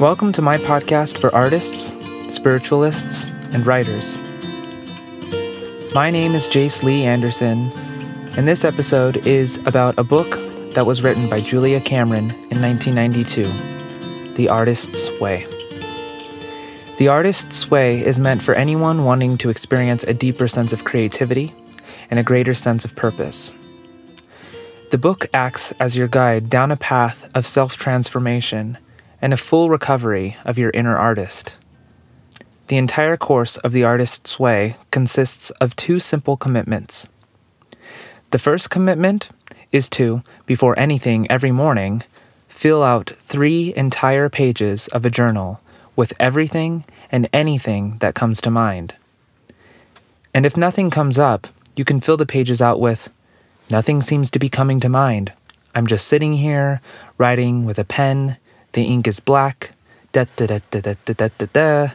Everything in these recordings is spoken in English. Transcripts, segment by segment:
Welcome to my podcast for artists, spiritualists, and writers. My name is Jace Lee Anderson, and this episode is about a book that was written by Julia Cameron in 1992 The Artist's Way. The Artist's Way is meant for anyone wanting to experience a deeper sense of creativity and a greater sense of purpose. The book acts as your guide down a path of self transformation and a full recovery of your inner artist. The entire course of The Artist's Way consists of two simple commitments. The first commitment is to, before anything every morning, fill out three entire pages of a journal with everything and anything that comes to mind. And if nothing comes up, you can fill the pages out with, Nothing seems to be coming to mind. I'm just sitting here, writing with a pen the ink is black. Da da da da da da da da.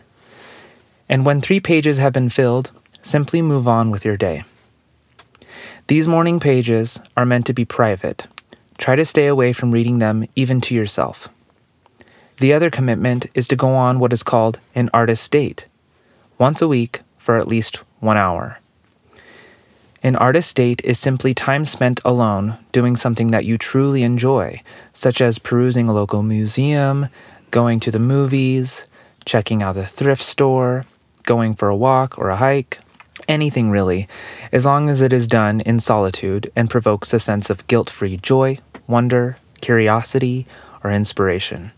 And when three pages have been filled, simply move on with your day. These morning pages are meant to be private. Try to stay away from reading them even to yourself. The other commitment is to go on what is called an artist date, once a week for at least one hour. An artist date is simply time spent alone doing something that you truly enjoy, such as perusing a local museum, going to the movies, checking out the thrift store, going for a walk or a hike, anything really, as long as it is done in solitude and provokes a sense of guilt free joy, wonder, curiosity, or inspiration.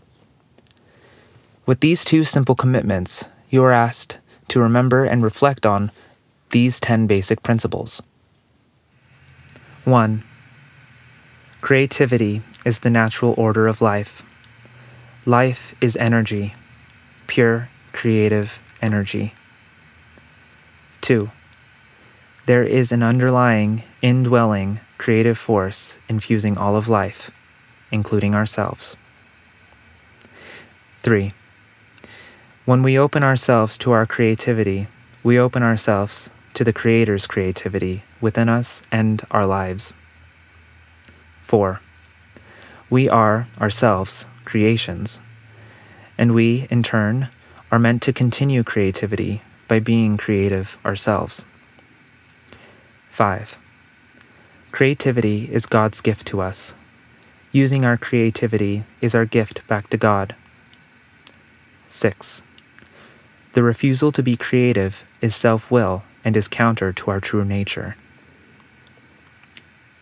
With these two simple commitments, you are asked to remember and reflect on these 10 basic principles. 1. Creativity is the natural order of life. Life is energy, pure creative energy. 2. There is an underlying, indwelling creative force infusing all of life, including ourselves. 3. When we open ourselves to our creativity, we open ourselves to the Creator's creativity within us and our lives. 4. We are, ourselves, creations, and we, in turn, are meant to continue creativity by being creative ourselves. 5. Creativity is God's gift to us. Using our creativity is our gift back to God. 6. The refusal to be creative is self will and is counter to our true nature.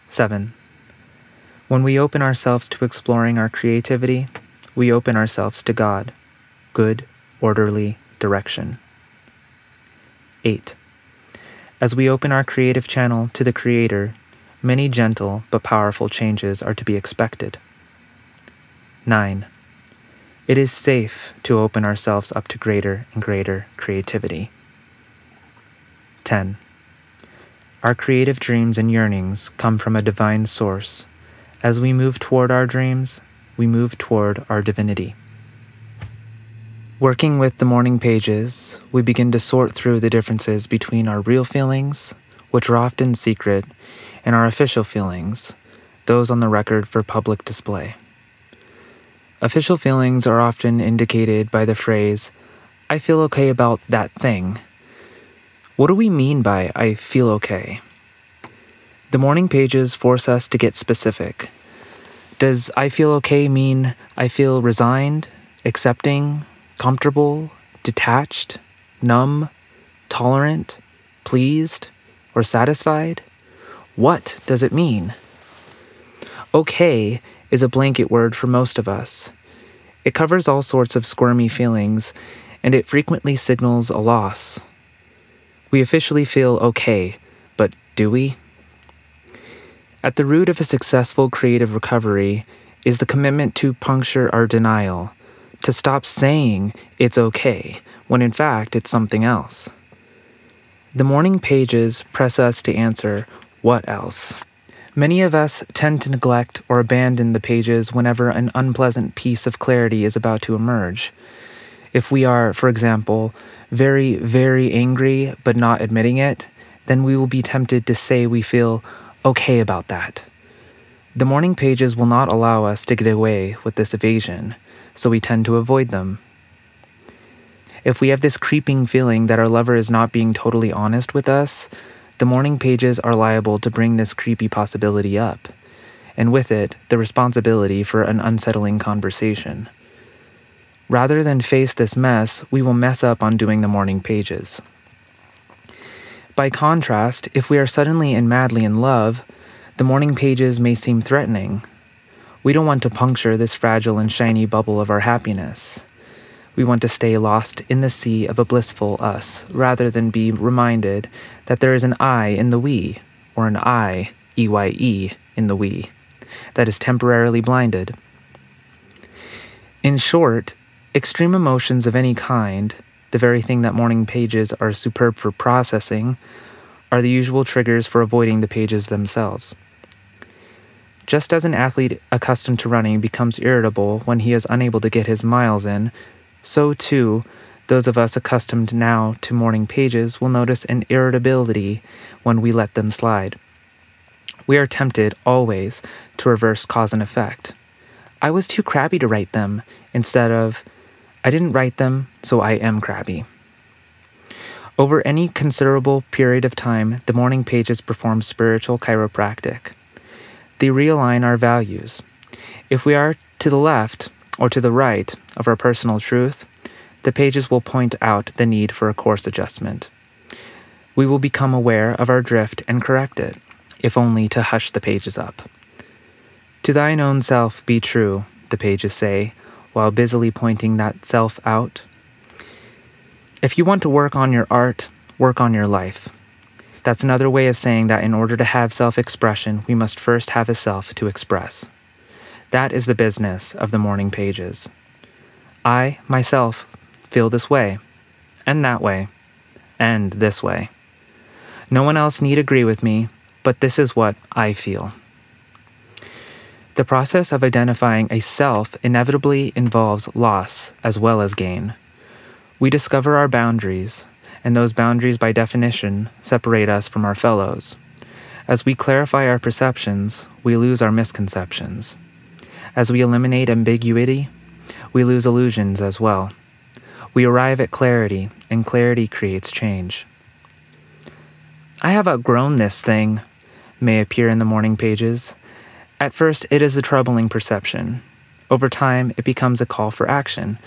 7. When we open ourselves to exploring our creativity, we open ourselves to God, good, orderly direction. 8. As we open our creative channel to the Creator, many gentle but powerful changes are to be expected. 9. It is safe to open ourselves up to greater and greater creativity. 10. Our creative dreams and yearnings come from a divine source. As we move toward our dreams, we move toward our divinity. Working with the morning pages, we begin to sort through the differences between our real feelings, which are often secret, and our official feelings, those on the record for public display. Official feelings are often indicated by the phrase, I feel okay about that thing, what do we mean by I feel okay? The morning pages force us to get specific. Does I feel okay mean I feel resigned, accepting, comfortable, detached, numb, tolerant, pleased, or satisfied? What does it mean? Okay is a blanket word for most of us. It covers all sorts of squirmy feelings, and it frequently signals a loss, we officially feel okay, but do we? At the root of a successful creative recovery is the commitment to puncture our denial, to stop saying it's okay when in fact it's something else. The morning pages press us to answer, what else? Many of us tend to neglect or abandon the pages whenever an unpleasant piece of clarity is about to emerge. If we are, for example, very, very angry but not admitting it, then we will be tempted to say we feel okay about that. The morning pages will not allow us to get away with this evasion, so we tend to avoid them. If we have this creeping feeling that our lover is not being totally honest with us, the morning pages are liable to bring this creepy possibility up, and with it, the responsibility for an unsettling conversation. Rather than face this mess, we will mess up on doing the morning pages. By contrast, if we are suddenly and madly in love, the morning pages may seem threatening. We don't want to puncture this fragile and shiny bubble of our happiness. We want to stay lost in the sea of a blissful us, rather than be reminded that there is an I in the we, or an I, EYE, in the we, that is temporarily blinded. In short, extreme emotions of any kind, the very thing that morning pages are superb for processing, are the usual triggers for avoiding the pages themselves. Just as an athlete accustomed to running becomes irritable when he is unable to get his miles in, so too, those of us accustomed now to morning pages will notice an irritability when we let them slide. We are tempted, always, to reverse cause and effect. I was too crabby to write them, instead of, I didn't write them, so I am crabby. Over any considerable period of time, the morning pages perform spiritual chiropractic. They realign our values. If we are to the left, or to the right of our personal truth, the pages will point out the need for a course adjustment. We will become aware of our drift and correct it, if only to hush the pages up. To thine own self be true, the pages say, while busily pointing that self out. If you want to work on your art, work on your life. That's another way of saying that in order to have self expression, we must first have a self to express. That is the business of the morning pages. I, myself, feel this way, and that way, and this way. No one else need agree with me, but this is what I feel. The process of identifying a self inevitably involves loss as well as gain. We discover our boundaries, and those boundaries, by definition, separate us from our fellows. As we clarify our perceptions, we lose our misconceptions. As we eliminate ambiguity, we lose illusions as well. We arrive at clarity, and clarity creates change. I have outgrown this thing, may appear in the morning pages. At first, it is a troubling perception. Over time, it becomes a call for action,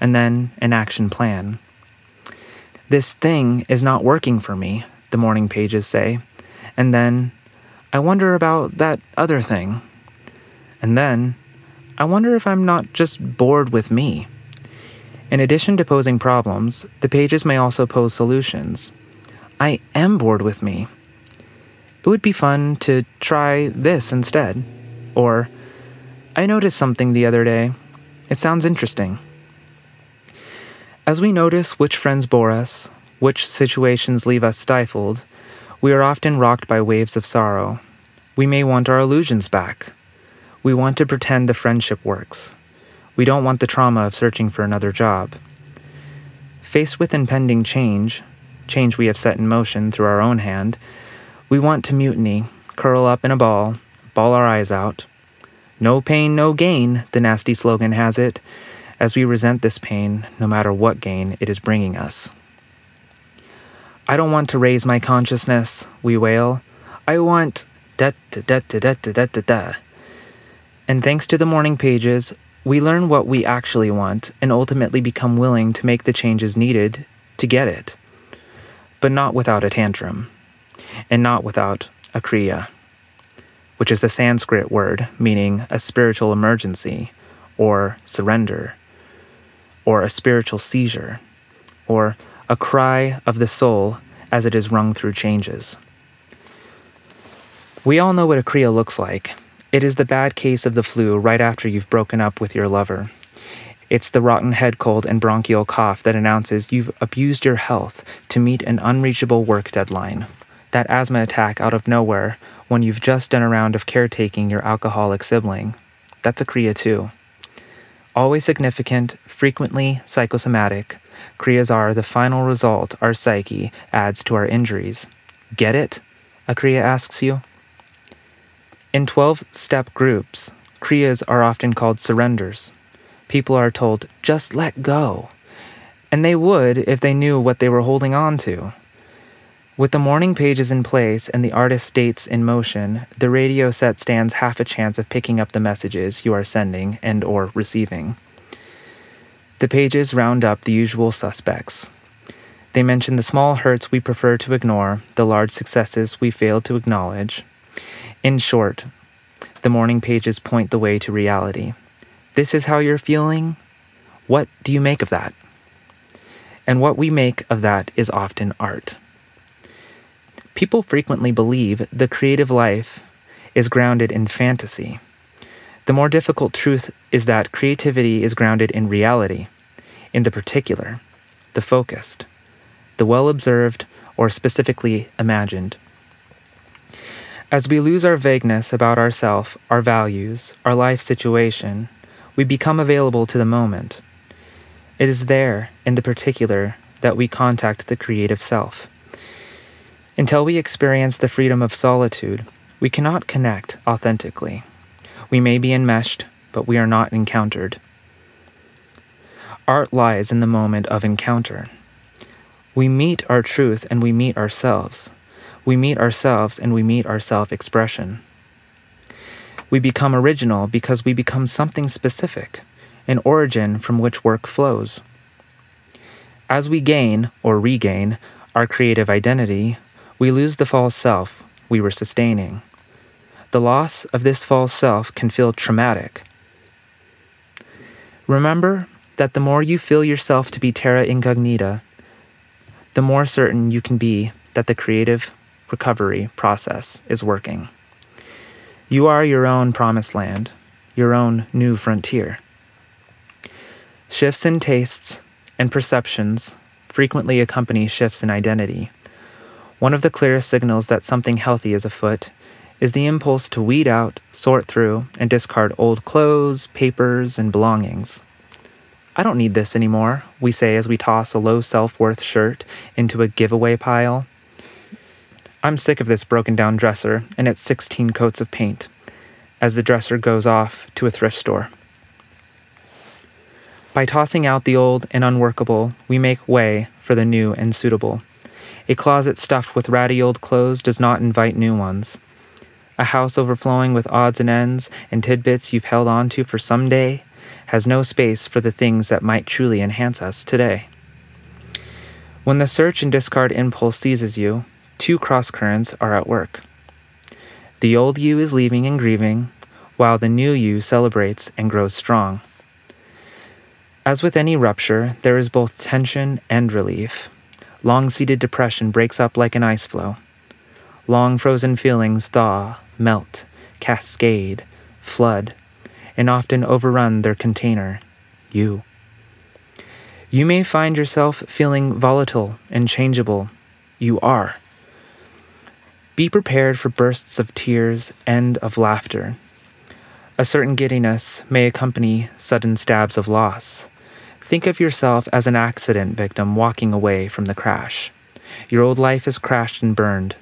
and then an action plan. This thing is not working for me, the morning pages say. And then, I wonder about that other thing. And then, I wonder if I'm not just bored with me. In addition to posing problems, the pages may also pose solutions. I am bored with me. It would be fun to try this instead. Or, I noticed something the other day. It sounds interesting. As we notice which friends bore us, which situations leave us stifled, we are often rocked by waves of sorrow. We may want our illusions back, we want to pretend the friendship works. We don't want the trauma of searching for another job. Faced with impending change, change we have set in motion through our own hand, we want to mutiny, curl up in a ball, bawl our eyes out. No pain, no gain, the nasty slogan has it, as we resent this pain no matter what gain it is bringing us. I don't want to raise my consciousness, we wail. I want da da da da da da da da. And thanks to the morning pages, we learn what we actually want and ultimately become willing to make the changes needed to get it. But not without a tantrum, and not without a kriya, which is a Sanskrit word meaning a spiritual emergency, or surrender, or a spiritual seizure, or a cry of the soul as it is rung through changes. We all know what a kriya looks like it is the bad case of the flu right after you've broken up with your lover. It's the rotten head cold and bronchial cough that announces you've abused your health to meet an unreachable work deadline. That asthma attack out of nowhere when you've just done a round of caretaking your alcoholic sibling. That's a Kriya too. Always significant, frequently psychosomatic, Kriyas are the final result our psyche adds to our injuries. Get it? A Kriya asks you. In 12 step groups, Kriyas are often called surrenders. People are told, just let go. And they would if they knew what they were holding on to. With the morning pages in place and the artist's dates in motion, the radio set stands half a chance of picking up the messages you are sending and or receiving. The pages round up the usual suspects. They mention the small hurts we prefer to ignore, the large successes we fail to acknowledge. In short, the morning pages point the way to reality. This is how you're feeling? What do you make of that? And what we make of that is often art. People frequently believe the creative life is grounded in fantasy. The more difficult truth is that creativity is grounded in reality, in the particular, the focused, the well observed, or specifically imagined. As we lose our vagueness about ourself, our values, our life situation, we become available to the moment. It is there, in the particular, that we contact the creative self. Until we experience the freedom of solitude, we cannot connect authentically. We may be enmeshed, but we are not encountered. Art lies in the moment of encounter. We meet our truth and we meet ourselves. We meet ourselves and we meet our self expression. We become original because we become something specific, an origin from which work flows. As we gain, or regain, our creative identity, we lose the false self we were sustaining. The loss of this false self can feel traumatic. Remember that the more you feel yourself to be terra incognita, the more certain you can be that the creative recovery process is working. You are your own promised land, your own new frontier. Shifts in tastes and perceptions frequently accompany shifts in identity. One of the clearest signals that something healthy is afoot is the impulse to weed out, sort through, and discard old clothes, papers, and belongings. I don't need this anymore, we say as we toss a low self worth shirt into a giveaway pile. I'm sick of this broken down dresser and its 16 coats of paint, as the dresser goes off to a thrift store. By tossing out the old and unworkable, we make way for the new and suitable. A closet stuffed with ratty old clothes does not invite new ones. A house overflowing with odds and ends and tidbits you've held on to for some day has no space for the things that might truly enhance us today. When the search and discard impulse seizes you, two cross currents are at work. The old you is leaving and grieving, while the new you celebrates and grows strong. As with any rupture, there is both tension and relief. Long seated depression breaks up like an ice floe. Long frozen feelings thaw, melt, cascade, flood, and often overrun their container, you. You may find yourself feeling volatile and changeable. You are. Be prepared for bursts of tears and of laughter. A certain giddiness may accompany sudden stabs of loss. Think of yourself as an accident victim walking away from the crash. Your old life is crashed and burned.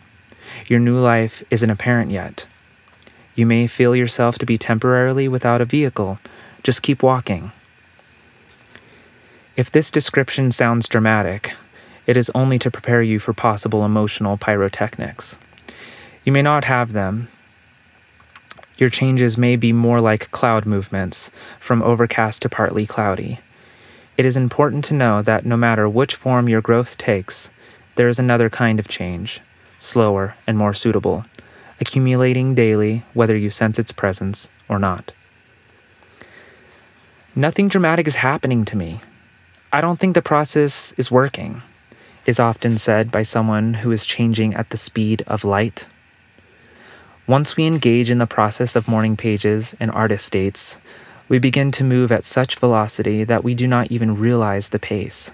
Your new life isn't apparent yet. You may feel yourself to be temporarily without a vehicle. Just keep walking. If this description sounds dramatic, it is only to prepare you for possible emotional pyrotechnics. You may not have them. Your changes may be more like cloud movements, from overcast to partly cloudy. It is important to know that no matter which form your growth takes, there is another kind of change, slower and more suitable, accumulating daily whether you sense its presence or not. Nothing dramatic is happening to me. I don't think the process is working, is often said by someone who is changing at the speed of light. Once we engage in the process of morning pages and artist's dates, we begin to move at such velocity that we do not even realize the pace.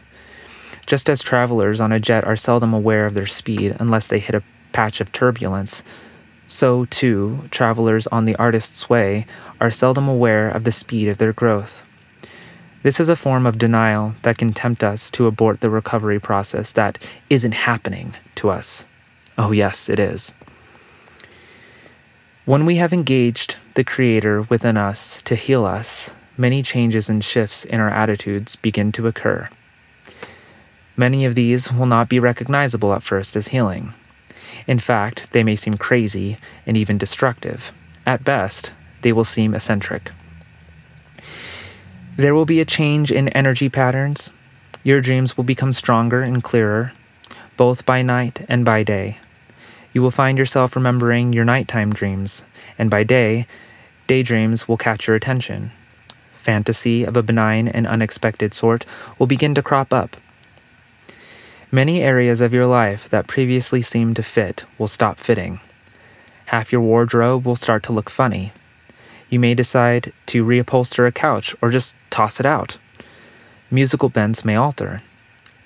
Just as travelers on a jet are seldom aware of their speed unless they hit a patch of turbulence, so too, travelers on the artist's way are seldom aware of the speed of their growth. This is a form of denial that can tempt us to abort the recovery process that isn't happening to us. Oh, yes, it is. When we have engaged the Creator within us to heal us, many changes and shifts in our attitudes begin to occur. Many of these will not be recognizable at first as healing. In fact, they may seem crazy and even destructive. At best, they will seem eccentric. There will be a change in energy patterns. Your dreams will become stronger and clearer, both by night and by day. You will find yourself remembering your nighttime dreams, and by day, daydreams will catch your attention. Fantasy of a benign and unexpected sort will begin to crop up. Many areas of your life that previously seemed to fit will stop fitting. Half your wardrobe will start to look funny. You may decide to reupholster a couch or just toss it out. Musical bents may alter.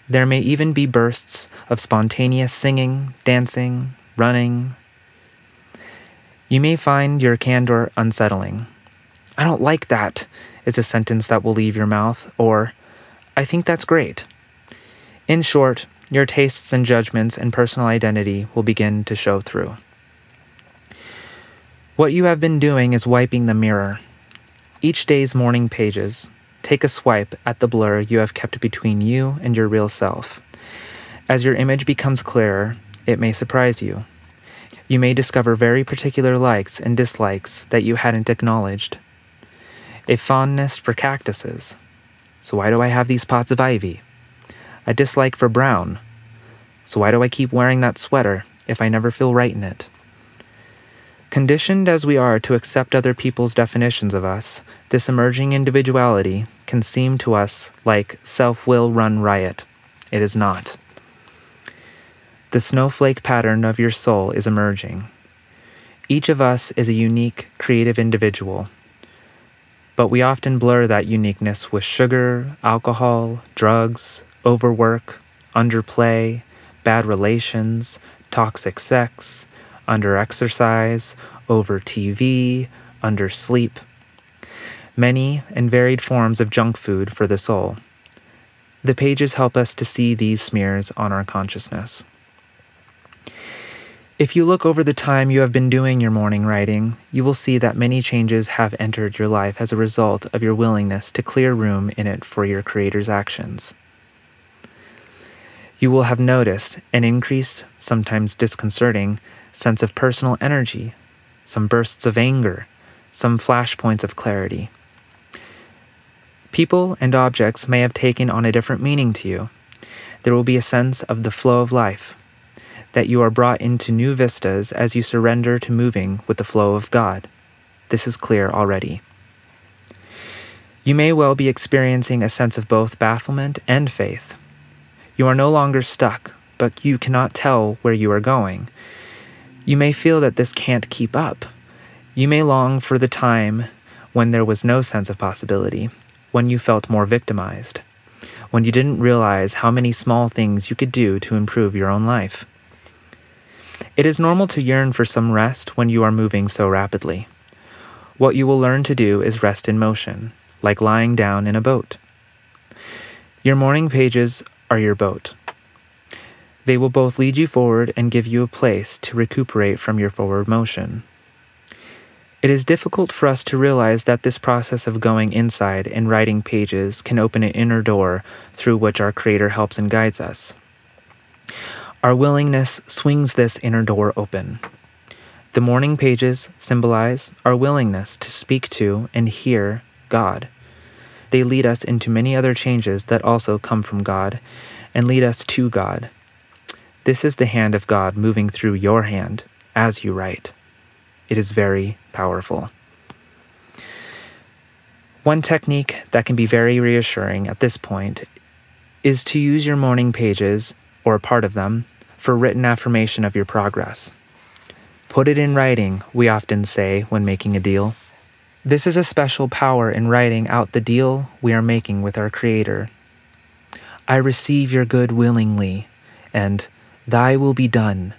There may even be bursts of spontaneous singing, dancing, running. You may find your candor unsettling. I don't like that, is a sentence that will leave your mouth, or I think that's great. In short, your tastes and judgments and personal identity will begin to show through. What you have been doing is wiping the mirror. Each day's morning pages, take a swipe at the blur you have kept between you and your real self. As your image becomes clearer, it may surprise you. You may discover very particular likes and dislikes that you hadn't acknowledged. A fondness for cactuses. So, why do I have these pots of ivy? A dislike for brown. So, why do I keep wearing that sweater if I never feel right in it? Conditioned as we are to accept other people's definitions of us, this emerging individuality can seem to us like self will run riot. It is not. The snowflake pattern of your soul is emerging. Each of us is a unique, creative individual. But we often blur that uniqueness with sugar, alcohol, drugs, overwork, underplay, bad relations, toxic sex, underexercise, over TV, undersleep. Many and varied forms of junk food for the soul. The pages help us to see these smears on our consciousness. If you look over the time you have been doing your morning writing, you will see that many changes have entered your life as a result of your willingness to clear room in it for your Creator's actions. You will have noticed an increased, sometimes disconcerting, sense of personal energy, some bursts of anger, some flashpoints of clarity. People and objects may have taken on a different meaning to you. There will be a sense of the flow of life, that you are brought into new vistas as you surrender to moving with the flow of God. This is clear already. You may well be experiencing a sense of both bafflement and faith. You are no longer stuck, but you cannot tell where you are going. You may feel that this can't keep up. You may long for the time when there was no sense of possibility, when you felt more victimized, when you didn't realize how many small things you could do to improve your own life. It is normal to yearn for some rest when you are moving so rapidly. What you will learn to do is rest in motion, like lying down in a boat. Your morning pages are your boat. They will both lead you forward and give you a place to recuperate from your forward motion. It is difficult for us to realize that this process of going inside and writing pages can open an inner door through which our Creator helps and guides us. Our willingness swings this inner door open. The morning pages symbolize our willingness to speak to and hear God. They lead us into many other changes that also come from God and lead us to God. This is the hand of God moving through your hand as you write. It is very powerful. One technique that can be very reassuring at this point is to use your morning pages, or a part of them, for written affirmation of your progress. Put it in writing, we often say when making a deal. This is a special power in writing out the deal we are making with our Creator. I receive your good willingly, and Thy will be done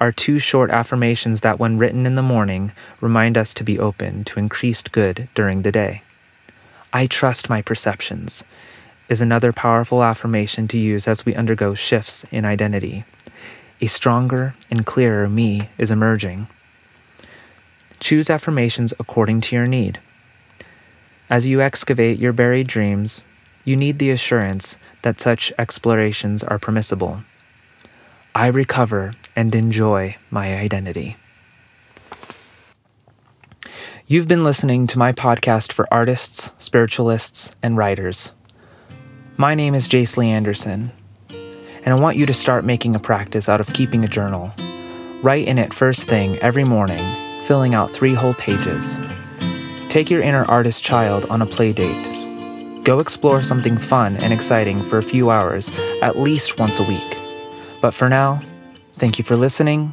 are two short affirmations that, when written in the morning, remind us to be open to increased good during the day. I trust my perceptions is another powerful affirmation to use as we undergo shifts in identity. A stronger and clearer me is emerging. Choose affirmations according to your need. As you excavate your buried dreams, you need the assurance that such explorations are permissible. I recover and enjoy my identity. You've been listening to my podcast for artists, spiritualists, and writers. My name is Jace Lee Anderson, and I want you to start making a practice out of keeping a journal. Write in it first thing every morning, filling out three whole pages. Take your inner artist child on a play date. Go explore something fun and exciting for a few hours, at least once a week. But for now, thank you for listening